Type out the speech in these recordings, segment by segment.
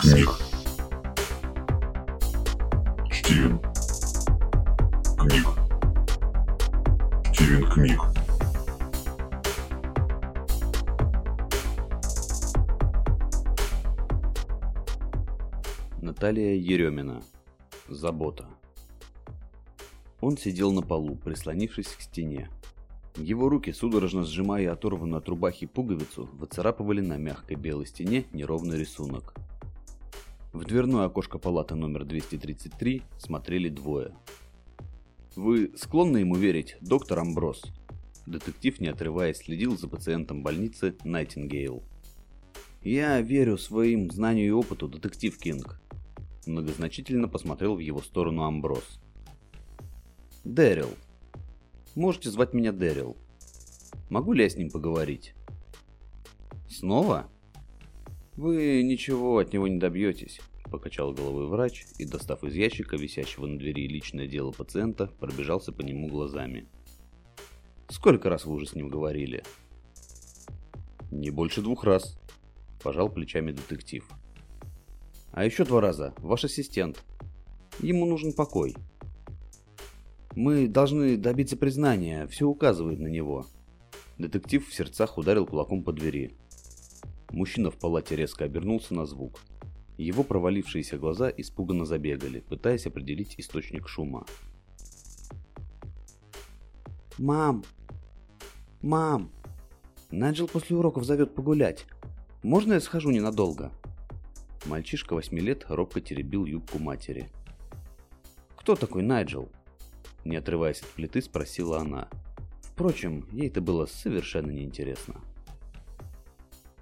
книг. Стивен. Книг. Стивен книг. Наталья Еремина. Забота. Он сидел на полу, прислонившись к стене. Его руки, судорожно сжимая оторванную от рубахи пуговицу, выцарапывали на мягкой белой стене неровный рисунок. В дверное окошко палаты номер 233 смотрели двое. «Вы склонны ему верить, доктор Амброс?» Детектив, не отрываясь, следил за пациентом больницы Найтингейл. «Я верю своим знанию и опыту, детектив Кинг», многозначительно посмотрел в его сторону Амброс. «Дэрил. Можете звать меня Дэрил. Могу ли я с ним поговорить?» «Снова?» «Вы ничего от него не добьетесь», – покачал головой врач и, достав из ящика, висящего на двери личное дело пациента, пробежался по нему глазами. «Сколько раз вы уже с ним говорили?» «Не больше двух раз», – пожал плечами детектив. «А еще два раза ваш ассистент. Ему нужен покой». «Мы должны добиться признания, все указывает на него». Детектив в сердцах ударил кулаком по двери. Мужчина в палате резко обернулся на звук. Его провалившиеся глаза испуганно забегали, пытаясь определить источник шума. «Мам! Мам! Найджел после уроков зовет погулять. Можно я схожу ненадолго?» Мальчишка восьми лет робко теребил юбку матери. «Кто такой Найджел?» Не отрываясь от плиты, спросила она. Впрочем, ей это было совершенно неинтересно.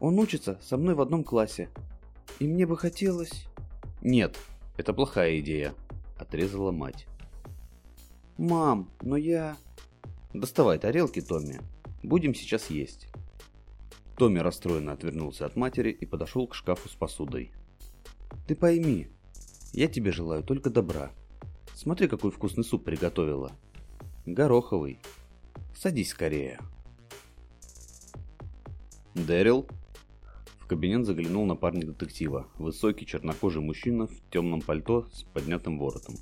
Он учится со мной в одном классе. И мне бы хотелось... Нет, это плохая идея, отрезала мать. Мам, но я... Доставай тарелки, Томми. Будем сейчас есть. Томми расстроенно отвернулся от матери и подошел к шкафу с посудой. Ты пойми, я тебе желаю только добра. Смотри, какой вкусный суп приготовила. Гороховый. Садись скорее. Дэрил, кабинет заглянул напарник детектива, высокий чернокожий мужчина в темном пальто с поднятым воротом.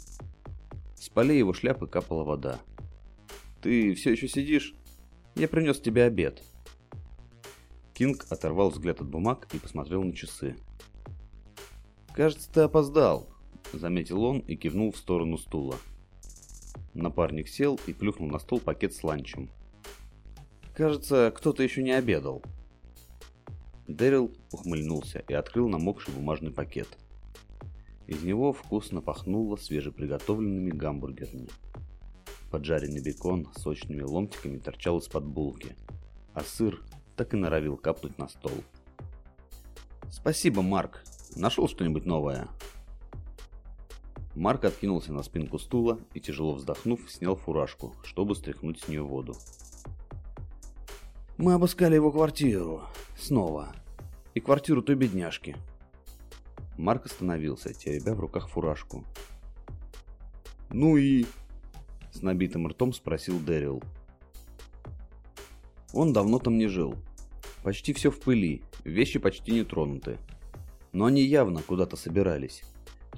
С полей его шляпы капала вода. «Ты все еще сидишь? Я принес тебе обед». Кинг оторвал взгляд от бумаг и посмотрел на часы. «Кажется, ты опоздал», — заметил он и кивнул в сторону стула. Напарник сел и плюхнул на стол пакет с ланчем. «Кажется, кто-то еще не обедал», Дэрил ухмыльнулся и открыл намокший бумажный пакет. Из него вкусно пахнуло свежеприготовленными гамбургерами. Поджаренный бекон сочными ломтиками торчал из-под булки, а сыр так и норовил капнуть на стол. «Спасибо, Марк. Нашел что-нибудь новое?» Марк откинулся на спинку стула и, тяжело вздохнув, снял фуражку, чтобы стряхнуть с нее воду. «Мы обыскали его квартиру. Снова и квартиру той бедняжки. Марк остановился, теребя в руках фуражку. «Ну и...» — с набитым ртом спросил Дэрил. Он давно там не жил. Почти все в пыли, вещи почти не тронуты. Но они явно куда-то собирались.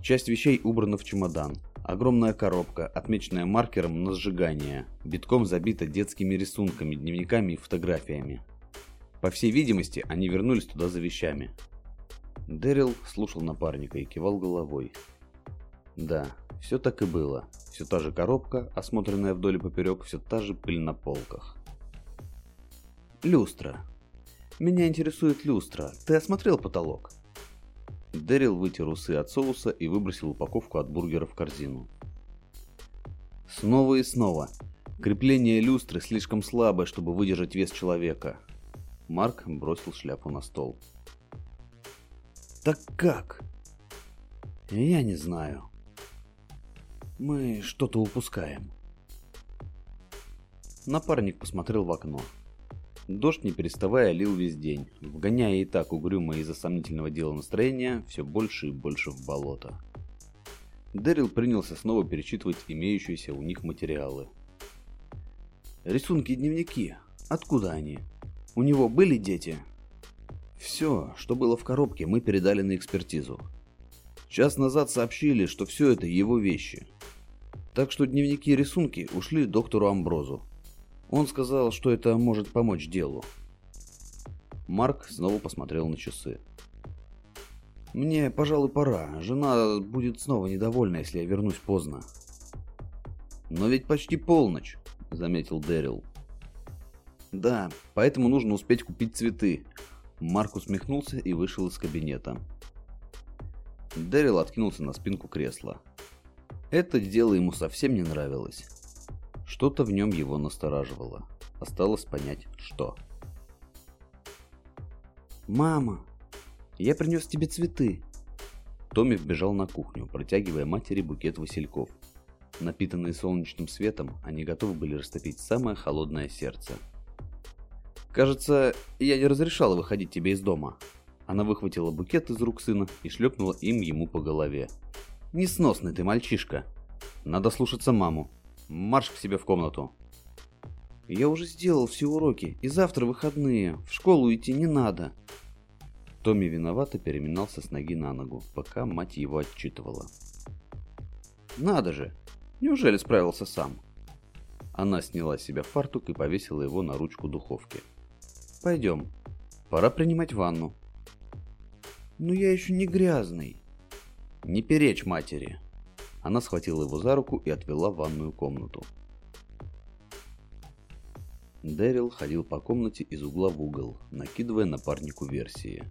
Часть вещей убрана в чемодан. Огромная коробка, отмеченная маркером на сжигание, битком забита детскими рисунками, дневниками и фотографиями. По всей видимости, они вернулись туда за вещами. Дэрил слушал напарника и кивал головой. Да, все так и было. Все та же коробка, осмотренная вдоль и поперек, все та же пыль на полках. Люстра. Меня интересует люстра. Ты осмотрел потолок? Дэрил вытер усы от соуса и выбросил упаковку от бургера в корзину. Снова и снова. Крепление люстры слишком слабое, чтобы выдержать вес человека. Марк бросил шляпу на стол. «Так как?» «Я не знаю. Мы что-то упускаем». Напарник посмотрел в окно. Дождь, не переставая, лил весь день, вгоняя и так угрюмое из-за сомнительного дела настроения все больше и больше в болото. Дэрил принялся снова перечитывать имеющиеся у них материалы. «Рисунки и дневники. Откуда они?» У него были дети? Все, что было в коробке, мы передали на экспертизу. Час назад сообщили, что все это его вещи. Так что дневники и рисунки ушли доктору Амброзу. Он сказал, что это может помочь делу. Марк снова посмотрел на часы. «Мне, пожалуй, пора. Жена будет снова недовольна, если я вернусь поздно». «Но ведь почти полночь», — заметил Дэрил. «Да, поэтому нужно успеть купить цветы». Марк усмехнулся и вышел из кабинета. Дэрил откинулся на спинку кресла. Это дело ему совсем не нравилось. Что-то в нем его настораживало. Осталось понять, что. «Мама, я принес тебе цветы!» Томми вбежал на кухню, протягивая матери букет васильков. Напитанные солнечным светом, они готовы были растопить самое холодное сердце. «Кажется, я не разрешала выходить тебе из дома». Она выхватила букет из рук сына и шлепнула им ему по голове. «Несносный ты мальчишка. Надо слушаться маму. Марш к себе в комнату». «Я уже сделал все уроки, и завтра выходные. В школу идти не надо». Томми виновато переминался с ноги на ногу, пока мать его отчитывала. «Надо же! Неужели справился сам?» Она сняла с себя фартук и повесила его на ручку духовки. «Пойдем. Пора принимать ванну». «Но я еще не грязный». «Не перечь матери». Она схватила его за руку и отвела в ванную комнату. Дэрил ходил по комнате из угла в угол, накидывая напарнику версии.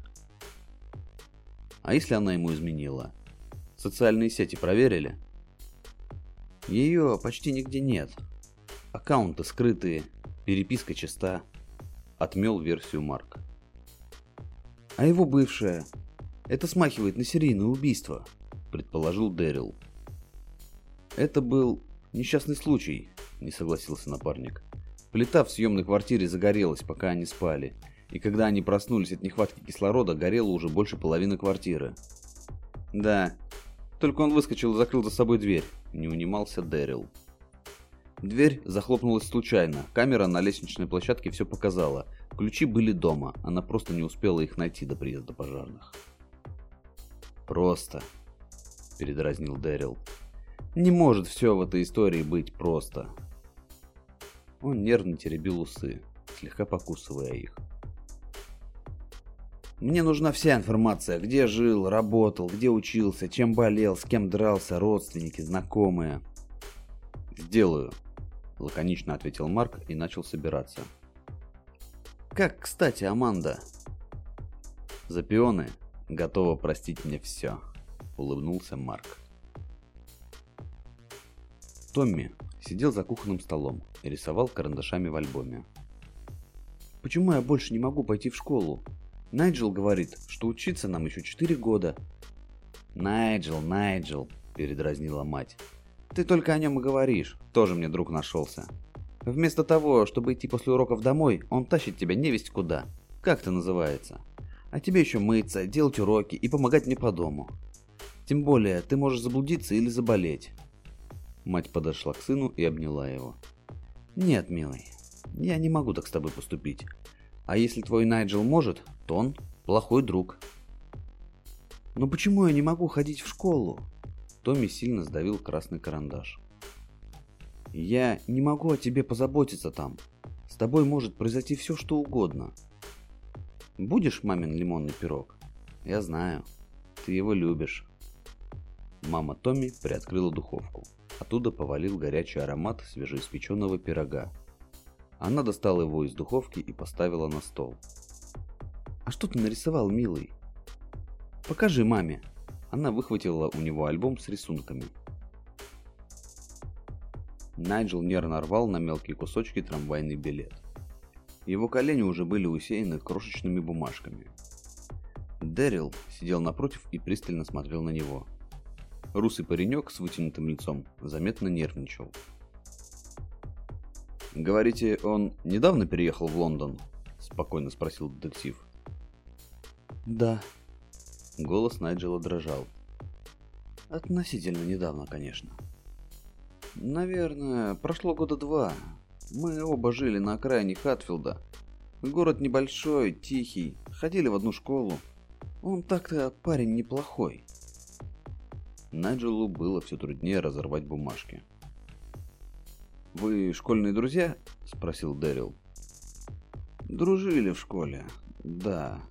А если она ему изменила? Социальные сети проверили? Ее почти нигде нет. Аккаунты скрытые, переписка чиста. Отмел версию Марк. А его бывшая? Это смахивает на серийное убийство, предположил Дэрил. Это был несчастный случай, не согласился напарник. Плита в съемной квартире загорелась, пока они спали, и когда они проснулись от нехватки кислорода, горело уже больше половины квартиры. Да, только он выскочил и закрыл за собой дверь, не унимался Дэрил. Дверь захлопнулась случайно, камера на лестничной площадке все показала. Ключи были дома, она просто не успела их найти до приезда пожарных. «Просто», — передразнил Дэрил. «Не может все в этой истории быть просто». Он нервно теребил усы, слегка покусывая их. Мне нужна вся информация, где жил, работал, где учился, чем болел, с кем дрался, родственники, знакомые. Сделаю, лаконично ответил Марк и начал собираться. Как, кстати, Аманда? За пионы готова простить мне все, улыбнулся Марк. Томми сидел за кухонным столом и рисовал карандашами в альбоме. Почему я больше не могу пойти в школу? Найджел говорит, что учиться нам еще 4 года. Найджел, Найджел, передразнила мать. Ты только о нем и говоришь. Тоже мне друг нашелся. Вместо того, чтобы идти после уроков домой, он тащит тебя невесть куда. Как это называется? А тебе еще мыться, делать уроки и помогать мне по дому. Тем более, ты можешь заблудиться или заболеть. Мать подошла к сыну и обняла его. Нет, милый, я не могу так с тобой поступить. А если твой Найджел может, то он плохой друг. Но почему я не могу ходить в школу? Томми сильно сдавил красный карандаш. Я не могу о тебе позаботиться там. С тобой может произойти все, что угодно. Будешь мамин лимонный пирог? Я знаю. Ты его любишь. Мама Томми приоткрыла духовку. Оттуда повалил горячий аромат свежеиспеченного пирога, она достала его из духовки и поставила на стол. «А что ты нарисовал, милый?» «Покажи маме». Она выхватила у него альбом с рисунками. Найджел нервно рвал на мелкие кусочки трамвайный билет. Его колени уже были усеяны крошечными бумажками. Дэрил сидел напротив и пристально смотрел на него. Русый паренек с вытянутым лицом заметно нервничал. «Говорите, он недавно переехал в Лондон?» – спокойно спросил детектив. «Да». Голос Найджела дрожал. «Относительно недавно, конечно». «Наверное, прошло года два. Мы оба жили на окраине Хатфилда. Город небольшой, тихий, ходили в одну школу. Он так-то парень неплохой». Найджелу было все труднее разорвать бумажки. «Вы школьные друзья?» – спросил Дэрил. «Дружили в школе, да.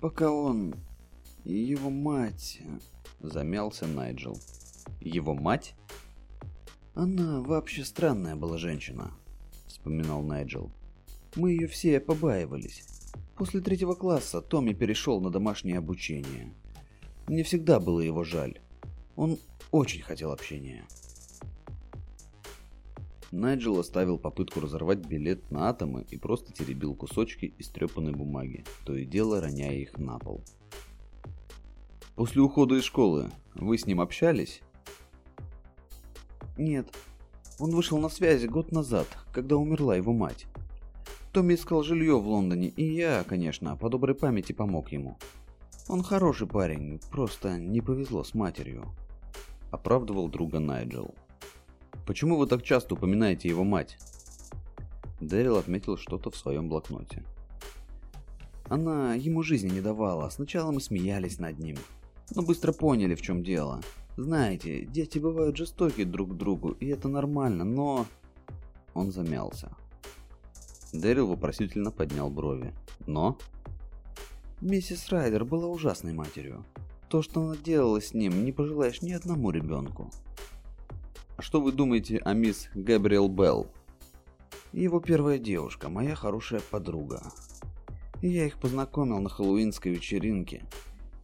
Пока он его мать...» – замялся Найджел. «Его мать?» «Она вообще странная была женщина», – вспоминал Найджел. «Мы ее все побаивались. После третьего класса Томми перешел на домашнее обучение. Мне всегда было его жаль. Он очень хотел общения». Найджел оставил попытку разорвать билет на атомы и просто теребил кусочки истрепанной бумаги, то и дело роняя их на пол. «После ухода из школы вы с ним общались?» «Нет. Он вышел на связи год назад, когда умерла его мать. Томми искал жилье в Лондоне, и я, конечно, по доброй памяти помог ему. Он хороший парень, просто не повезло с матерью», — оправдывал друга Найджел. Почему вы так часто упоминаете его мать?» Дэрил отметил что-то в своем блокноте. Она ему жизни не давала. Сначала мы смеялись над ним, но быстро поняли, в чем дело. Знаете, дети бывают жестоки друг к другу, и это нормально, но... Он замялся. Дэрил вопросительно поднял брови. Но? Миссис Райдер была ужасной матерью. То, что она делала с ним, не пожелаешь ни одному ребенку. А что вы думаете о мисс Габриэл Белл? Его первая девушка, моя хорошая подруга. Я их познакомил на хэллоуинской вечеринке.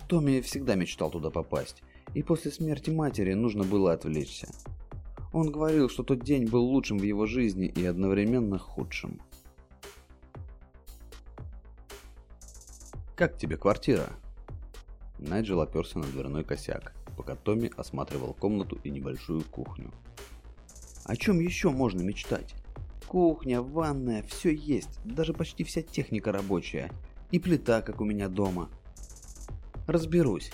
Томми всегда мечтал туда попасть, и после смерти матери нужно было отвлечься. Он говорил, что тот день был лучшим в его жизни и одновременно худшим. «Как тебе квартира?» Найджел оперся на дверной косяк пока Томми осматривал комнату и небольшую кухню. О чем еще можно мечтать? Кухня, ванная, все есть, даже почти вся техника рабочая. И плита, как у меня дома. Разберусь.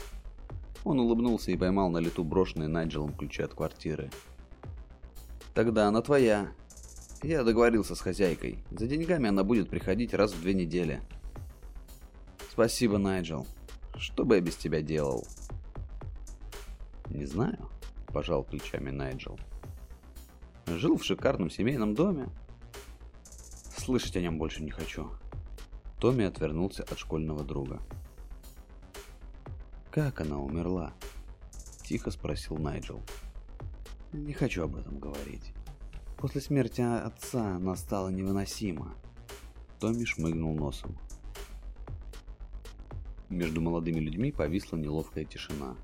Он улыбнулся и поймал на лету брошенные Найджелом ключи от квартиры. Тогда она твоя. Я договорился с хозяйкой. За деньгами она будет приходить раз в две недели. Спасибо, Найджел. Что бы я без тебя делал? «Не знаю», – пожал плечами Найджел. «Жил в шикарном семейном доме. Слышать о нем больше не хочу». Томми отвернулся от школьного друга. «Как она умерла?» – тихо спросил Найджел. «Не хочу об этом говорить. После смерти отца она стала невыносима». Томми шмыгнул носом. Между молодыми людьми повисла неловкая тишина.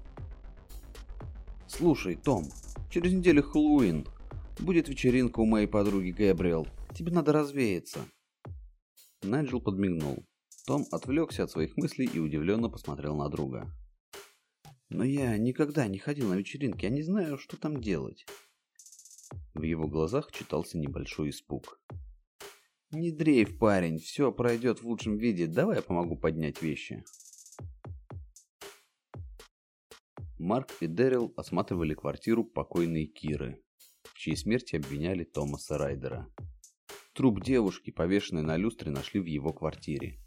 Слушай, Том, через неделю Хэллоуин. Будет вечеринка у моей подруги Гэбриэл. Тебе надо развеяться. Найджел подмигнул. Том отвлекся от своих мыслей и удивленно посмотрел на друга. Но я никогда не ходил на вечеринки, я не знаю, что там делать. В его глазах читался небольшой испуг. «Не дрейф, парень, все пройдет в лучшем виде. Давай я помогу поднять вещи». Марк и Дэрил осматривали квартиру покойной Киры, в чьей смерти обвиняли Томаса Райдера. Труп девушки, повешенный на люстре, нашли в его квартире.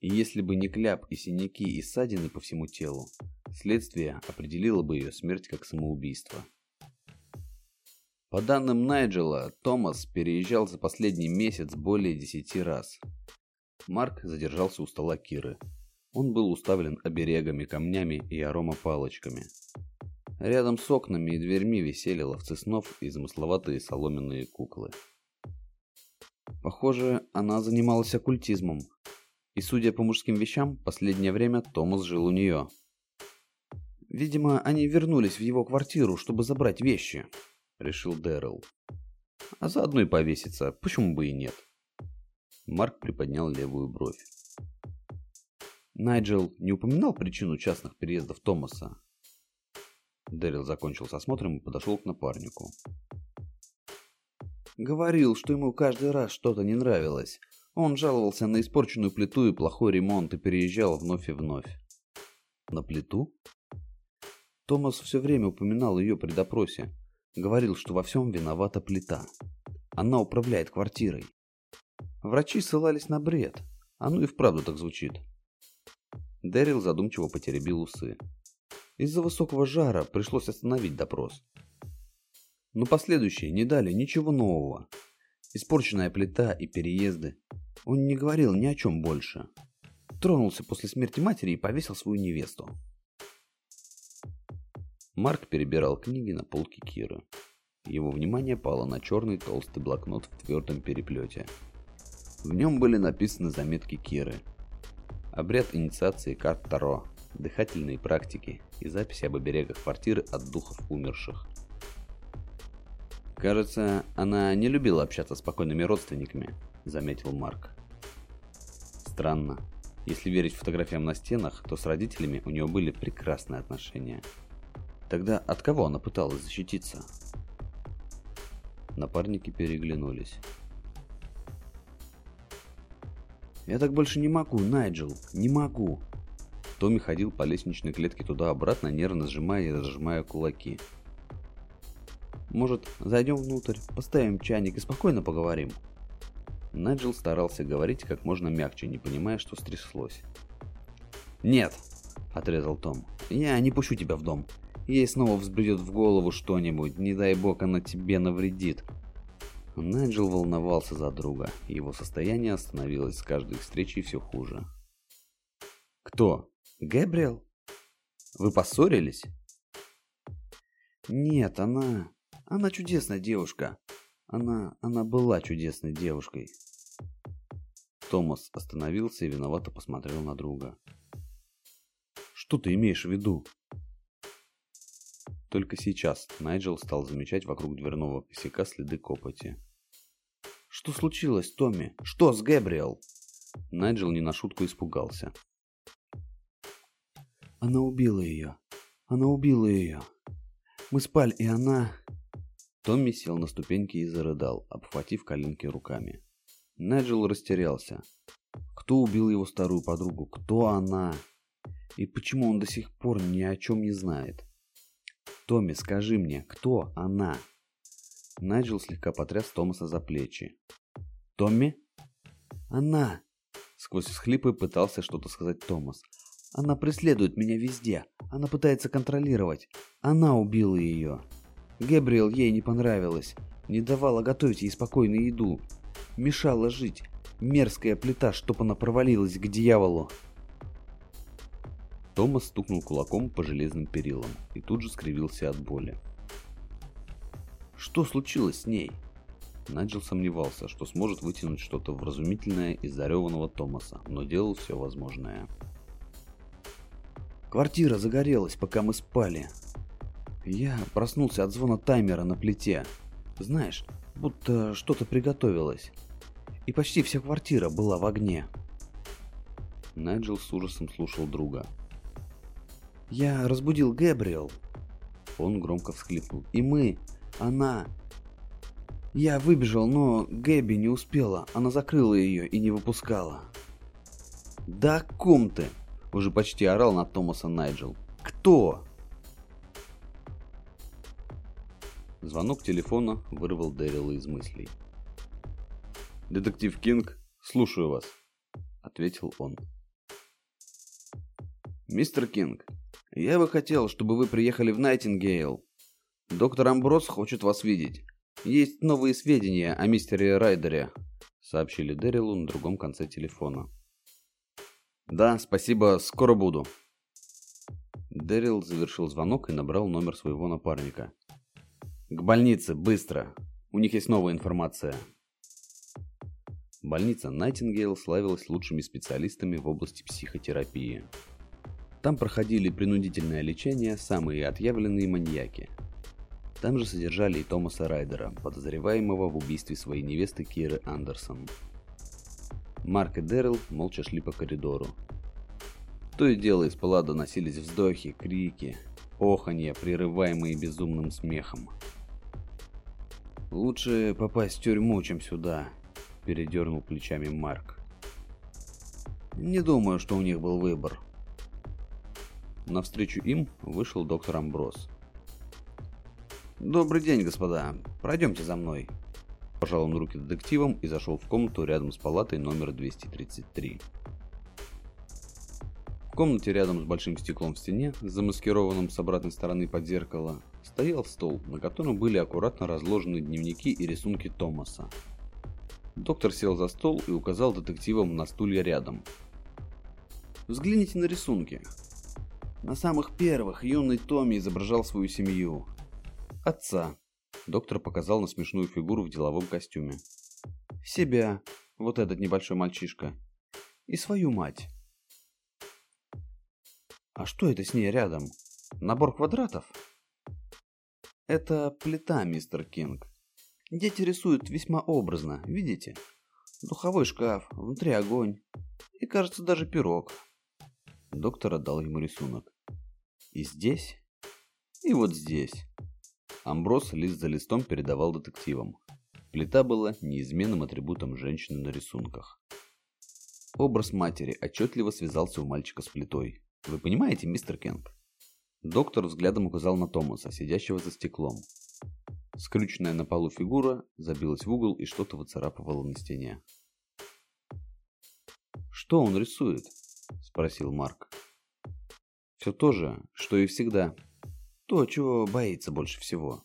И если бы не кляп и синяки и ссадины по всему телу, следствие определило бы ее смерть как самоубийство. По данным Найджела, Томас переезжал за последний месяц более десяти раз. Марк задержался у стола Киры, он был уставлен оберегами, камнями и аромапалочками. Рядом с окнами и дверьми висели ловцы снов и замысловатые соломенные куклы. Похоже, она занималась оккультизмом. И, судя по мужским вещам, последнее время Томас жил у нее. «Видимо, они вернулись в его квартиру, чтобы забрать вещи», — решил Дэрил. «А заодно и повеситься, почему бы и нет?» Марк приподнял левую бровь. Найджел не упоминал причину частных переездов Томаса. Дэрил закончил с осмотром и подошел к напарнику. Говорил, что ему каждый раз что-то не нравилось. Он жаловался на испорченную плиту и плохой ремонт и переезжал вновь и вновь. На плиту? Томас все время упоминал ее при допросе. Говорил, что во всем виновата плита. Она управляет квартирой. Врачи ссылались на бред. Оно и вправду так звучит. Дэрил задумчиво потеребил усы. Из-за высокого жара пришлось остановить допрос. Но последующие не дали ничего нового. Испорченная плита и переезды. Он не говорил ни о чем больше. Тронулся после смерти матери и повесил свою невесту. Марк перебирал книги на полке Киры. Его внимание пало на черный толстый блокнот в твердом переплете. В нем были написаны заметки Киры. Обряд инициации карт Таро, дыхательные практики и записи об оберегах квартиры от духов умерших. «Кажется, она не любила общаться с покойными родственниками», — заметил Марк. Странно. Если верить фотографиям на стенах, то с родителями у нее были прекрасные отношения. Тогда от кого она пыталась защититься? Напарники переглянулись. «Я так больше не могу, Найджел, не могу!» Томми ходил по лестничной клетке туда-обратно, нервно сжимая и разжимая кулаки. «Может, зайдем внутрь, поставим чайник и спокойно поговорим?» Найджел старался говорить как можно мягче, не понимая, что стряслось. «Нет!» – отрезал Том. «Я не пущу тебя в дом. Ей снова взбредет в голову что-нибудь, не дай бог она тебе навредит. Найджел волновался за друга, его состояние становилось с каждой встречей все хуже. «Кто? Гэбриэл? Вы поссорились?» «Нет, она... Она чудесная девушка. Она... Она была чудесной девушкой». Томас остановился и виновато посмотрел на друга. «Что ты имеешь в виду?» Только сейчас Найджел стал замечать вокруг дверного косяка следы копоти. «Что случилось, Томми? Что с Гэбриэл?» Найджел не на шутку испугался. «Она убила ее. Она убила ее. Мы спали, и она...» Томми сел на ступеньки и зарыдал, обхватив коленки руками. Найджел растерялся. Кто убил его старую подругу? Кто она? И почему он до сих пор ни о чем не знает? «Томми, скажи мне, кто она?» Найджел слегка потряс Томаса за плечи. «Томми?» «Она!» Сквозь всхлипы пытался что-то сказать Томас. «Она преследует меня везде. Она пытается контролировать. Она убила ее. Гэбриэл ей не понравилось. Не давала готовить ей спокойную еду. Мешала жить. Мерзкая плита, чтоб она провалилась к дьяволу. Томас стукнул кулаком по железным перилам и тут же скривился от боли. Что случилось с ней? Наджил сомневался, что сможет вытянуть что-то вразумительное из зареванного Томаса, но делал все возможное. Квартира загорелась, пока мы спали. Я проснулся от звона таймера на плите. Знаешь, будто что-то приготовилось. И почти вся квартира была в огне. Найджел с ужасом слушал друга. Я разбудил Гэбриэл. Он громко всхлипнул. И мы, она... Я выбежал, но Гэби не успела. Она закрыла ее и не выпускала. «Да ком ты?» Уже почти орал на Томаса Найджел. «Кто?» Звонок телефона вырвал Дэрила из мыслей. «Детектив Кинг, слушаю вас», — ответил он. «Мистер Кинг, я бы хотел, чтобы вы приехали в Найтингейл. Доктор Амброс хочет вас видеть. Есть новые сведения о мистере Райдере», — сообщили Дэрилу на другом конце телефона. «Да, спасибо, скоро буду». Дэрил завершил звонок и набрал номер своего напарника. «К больнице, быстро! У них есть новая информация». Больница Найтингейл славилась лучшими специалистами в области психотерапии. Там проходили принудительное лечение самые отъявленные маньяки. Там же содержали и Томаса Райдера, подозреваемого в убийстве своей невесты Киры Андерсон. Марк и Дэрил молча шли по коридору. То и дело из пала доносились вздохи, крики, оханья, прерываемые безумным смехом. «Лучше попасть в тюрьму, чем сюда», – передернул плечами Марк. «Не думаю, что у них был выбор. Навстречу им вышел доктор Амброс. «Добрый день, господа. Пройдемте за мной». Пожал он руки детективам и зашел в комнату рядом с палатой номер 233. Комнате рядом с большим стеклом в стене, замаскированным с обратной стороны под зеркало, стоял стол, на котором были аккуратно разложены дневники и рисунки Томаса. Доктор сел за стол и указал детективам на стулья рядом. «Взгляните на рисунки. На самых первых юный Томми изображал свою семью. Отца. Доктор показал на смешную фигуру в деловом костюме. Себя. Вот этот небольшой мальчишка. И свою мать. А что это с ней рядом? Набор квадратов? Это плита, мистер Кинг. Дети рисуют весьма образно, видите? Духовой шкаф, внутри огонь. И, кажется, даже пирог. Доктор отдал ему рисунок. И здесь, и вот здесь. Амброс лист за листом передавал детективам. Плита была неизменным атрибутом женщины на рисунках. Образ матери отчетливо связался у мальчика с плитой. Вы понимаете, мистер Кенг? Доктор взглядом указал на Томаса, сидящего за стеклом. Скрюченная на полу фигура забилась в угол и что-то выцарапывала на стене. «Что он рисует?» – спросил Марк. Все то же, что и всегда. То, чего боится больше всего.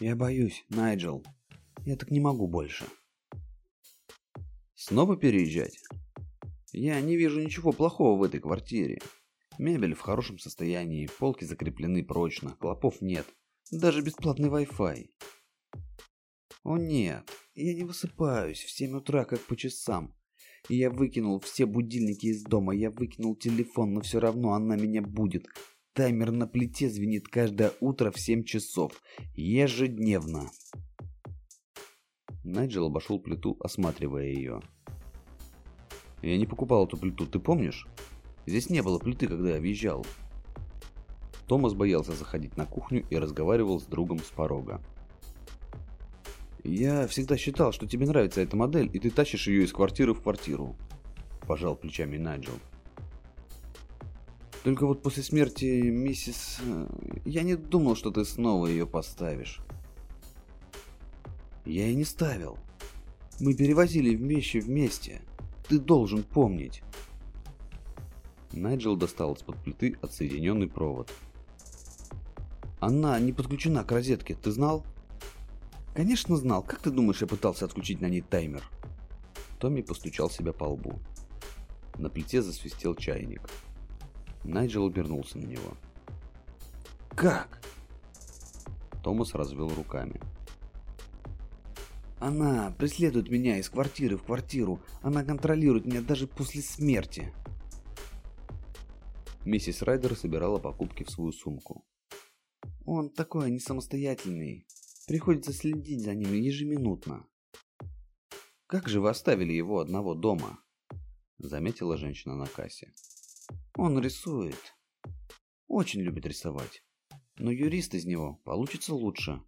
Я боюсь, Найджел. Я так не могу больше. Снова переезжать? Я не вижу ничего плохого в этой квартире. Мебель в хорошем состоянии, полки закреплены прочно, клопов нет, даже бесплатный Wi-Fi. О нет, я не высыпаюсь в 7 утра, как по часам. Я выкинул все будильники из дома, я выкинул телефон, но все равно она меня будет. Таймер на плите звенит каждое утро в 7 часов. Ежедневно. Найджел обошел плиту, осматривая ее. Я не покупал эту плиту, ты помнишь? Здесь не было плиты, когда я въезжал. Томас боялся заходить на кухню и разговаривал с другом с порога. «Я всегда считал, что тебе нравится эта модель, и ты тащишь ее из квартиры в квартиру», – пожал плечами Найджел. «Только вот после смерти миссис... Э, я не думал, что ты снова ее поставишь». «Я и не ставил. Мы перевозили вещи вместе. Ты должен помнить». Найджел достал из-под плиты отсоединенный провод. «Она не подключена к розетке, ты знал?» Конечно знал. Как ты думаешь, я пытался отключить на ней таймер? Томми постучал себя по лбу. На плите засвистел чайник. Найджел обернулся на него. «Как?» Томас развел руками. «Она преследует меня из квартиры в квартиру. Она контролирует меня даже после смерти». Миссис Райдер собирала покупки в свою сумку. «Он такой не самостоятельный. Приходится следить за ними ежеминутно. «Как же вы оставили его одного дома?» Заметила женщина на кассе. «Он рисует. Очень любит рисовать. Но юрист из него получится лучше.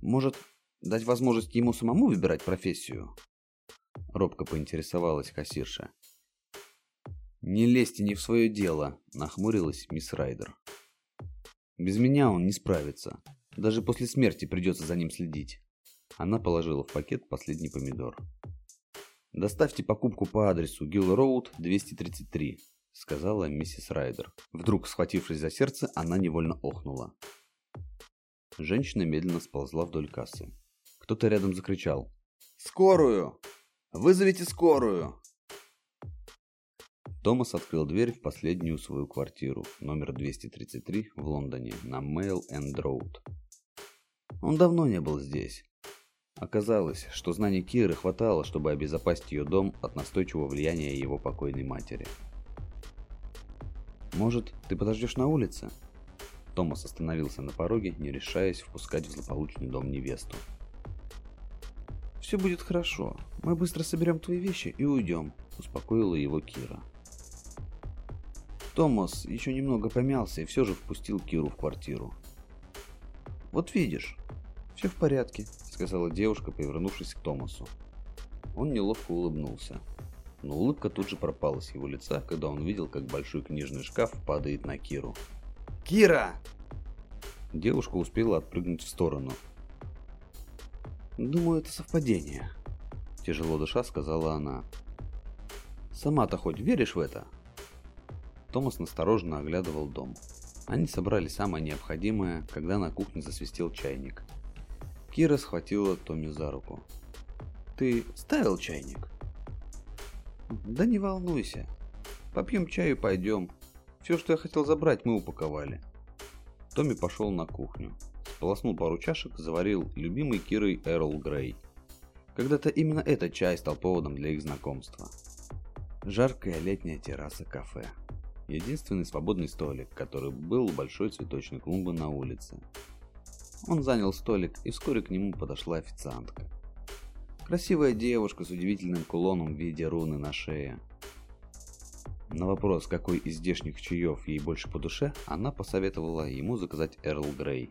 Может, дать возможность ему самому выбирать профессию?» Робко поинтересовалась кассирша. «Не лезьте не в свое дело», — нахмурилась мисс Райдер. «Без меня он не справится. Даже после смерти придется за ним следить. Она положила в пакет последний помидор. «Доставьте покупку по адресу Гилл Роуд, 233», — сказала миссис Райдер. Вдруг, схватившись за сердце, она невольно охнула. Женщина медленно сползла вдоль кассы. Кто-то рядом закричал. «Скорую! Вызовите скорую!» Томас открыл дверь в последнюю свою квартиру, номер 233 в Лондоне, на Mail End Road. Он давно не был здесь. Оказалось, что знаний Киры хватало, чтобы обезопасить ее дом от настойчивого влияния его покойной матери. «Может, ты подождешь на улице?» Томас остановился на пороге, не решаясь впускать в злополучный дом невесту. «Все будет хорошо. Мы быстро соберем твои вещи и уйдем», – успокоила его Кира. Томас еще немного помялся и все же впустил Киру в квартиру. «Вот видишь, все в порядке», — сказала девушка, повернувшись к Томасу. Он неловко улыбнулся. Но улыбка тут же пропала с его лица, когда он видел, как большой книжный шкаф падает на Киру. «Кира!» Девушка успела отпрыгнуть в сторону. «Думаю, это совпадение», — тяжело дыша сказала она. Сама-то хоть веришь в это? Томас настороженно оглядывал дом. Они собрали самое необходимое, когда на кухне засвистел чайник. Кира схватила Томми за руку. «Ты ставил чайник?» «Да не волнуйся. Попьем чаю и пойдем. Все, что я хотел забрать, мы упаковали». Томми пошел на кухню. Сполоснул пару чашек, заварил любимый Кирой Эрл Грей. Когда-то именно этот чай стал поводом для их знакомства. Жаркая летняя терраса кафе. Единственный свободный столик, который был у большой цветочной клумбы на улице. Он занял столик, и вскоре к нему подошла официантка. Красивая девушка с удивительным кулоном в виде руны на шее. На вопрос, какой из здешних чаев ей больше по душе, она посоветовала ему заказать Эрл Грей.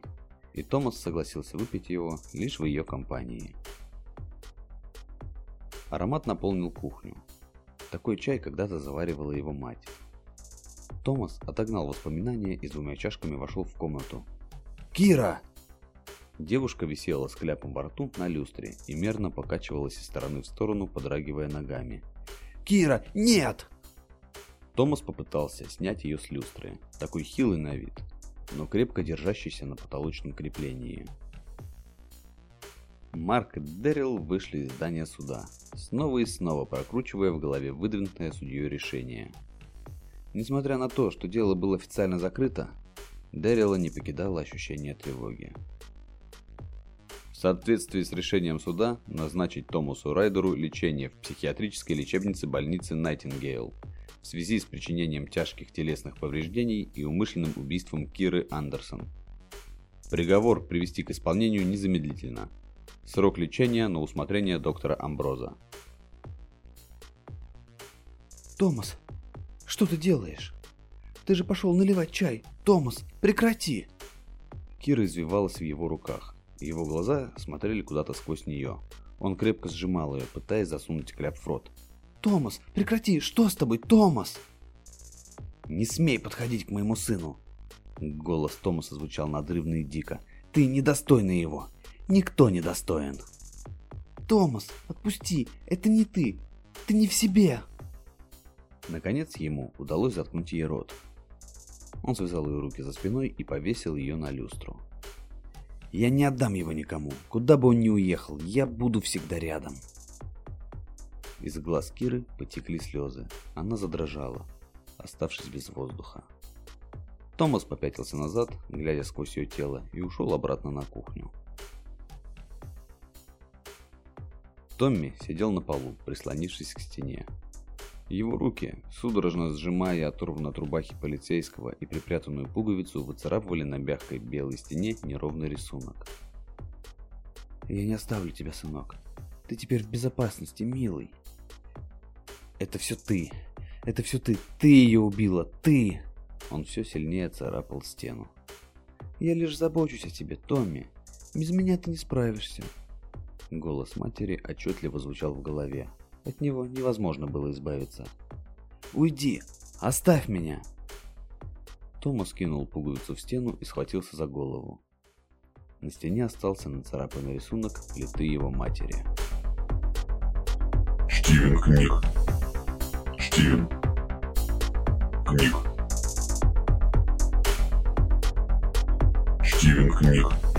И Томас согласился выпить его лишь в ее компании. Аромат наполнил кухню. Такой чай когда-то заваривала его мать. Томас отогнал воспоминания и с двумя чашками вошел в комнату. «Кира!» Девушка висела с кляпом во рту на люстре и мерно покачивалась из стороны в сторону, подрагивая ногами. «Кира, нет!» Томас попытался снять ее с люстры, такой хилый на вид, но крепко держащийся на потолочном креплении. Марк и Дэрил вышли из здания суда, снова и снова прокручивая в голове выдвинутое судьей решение. Несмотря на то, что дело было официально закрыто, Дэрила не покидало ощущение тревоги. В соответствии с решением суда назначить Томасу Райдеру лечение в психиатрической лечебнице больницы Найтингейл в связи с причинением тяжких телесных повреждений и умышленным убийством Киры Андерсон. Приговор привести к исполнению незамедлительно – Срок лечения на усмотрение доктора Амброза. Томас, что ты делаешь? Ты же пошел наливать чай. Томас, прекрати! Кира извивалась в его руках. Его глаза смотрели куда-то сквозь нее. Он крепко сжимал ее, пытаясь засунуть кляп в рот. «Томас, прекрати! Что с тобой, Томас?» «Не смей подходить к моему сыну!» Голос Томаса звучал надрывно и дико. «Ты недостойный его! Никто не достоин. Томас, отпусти, это не ты. Ты не в себе. Наконец ему удалось заткнуть ей рот. Он связал ее руки за спиной и повесил ее на люстру. «Я не отдам его никому. Куда бы он ни уехал, я буду всегда рядом». Из глаз Киры потекли слезы. Она задрожала, оставшись без воздуха. Томас попятился назад, глядя сквозь ее тело, и ушел обратно на кухню. Томми сидел на полу, прислонившись к стене. Его руки, судорожно сжимая оторванную от рубахи полицейского и припрятанную пуговицу, выцарапывали на мягкой белой стене неровный рисунок. «Я не оставлю тебя, сынок. Ты теперь в безопасности, милый». «Это все ты. Это все ты. Ты ее убила. Ты!» Он все сильнее царапал стену. «Я лишь забочусь о тебе, Томми. Без меня ты не справишься. Голос матери отчетливо звучал в голове. От него невозможно было избавиться. «Уйди! Оставь меня!» Томас кинул пуговицу в стену и схватился за голову. На стене остался нацарапанный рисунок плиты его матери. Стивен Книг. Стивен Книг. Стивен Книг.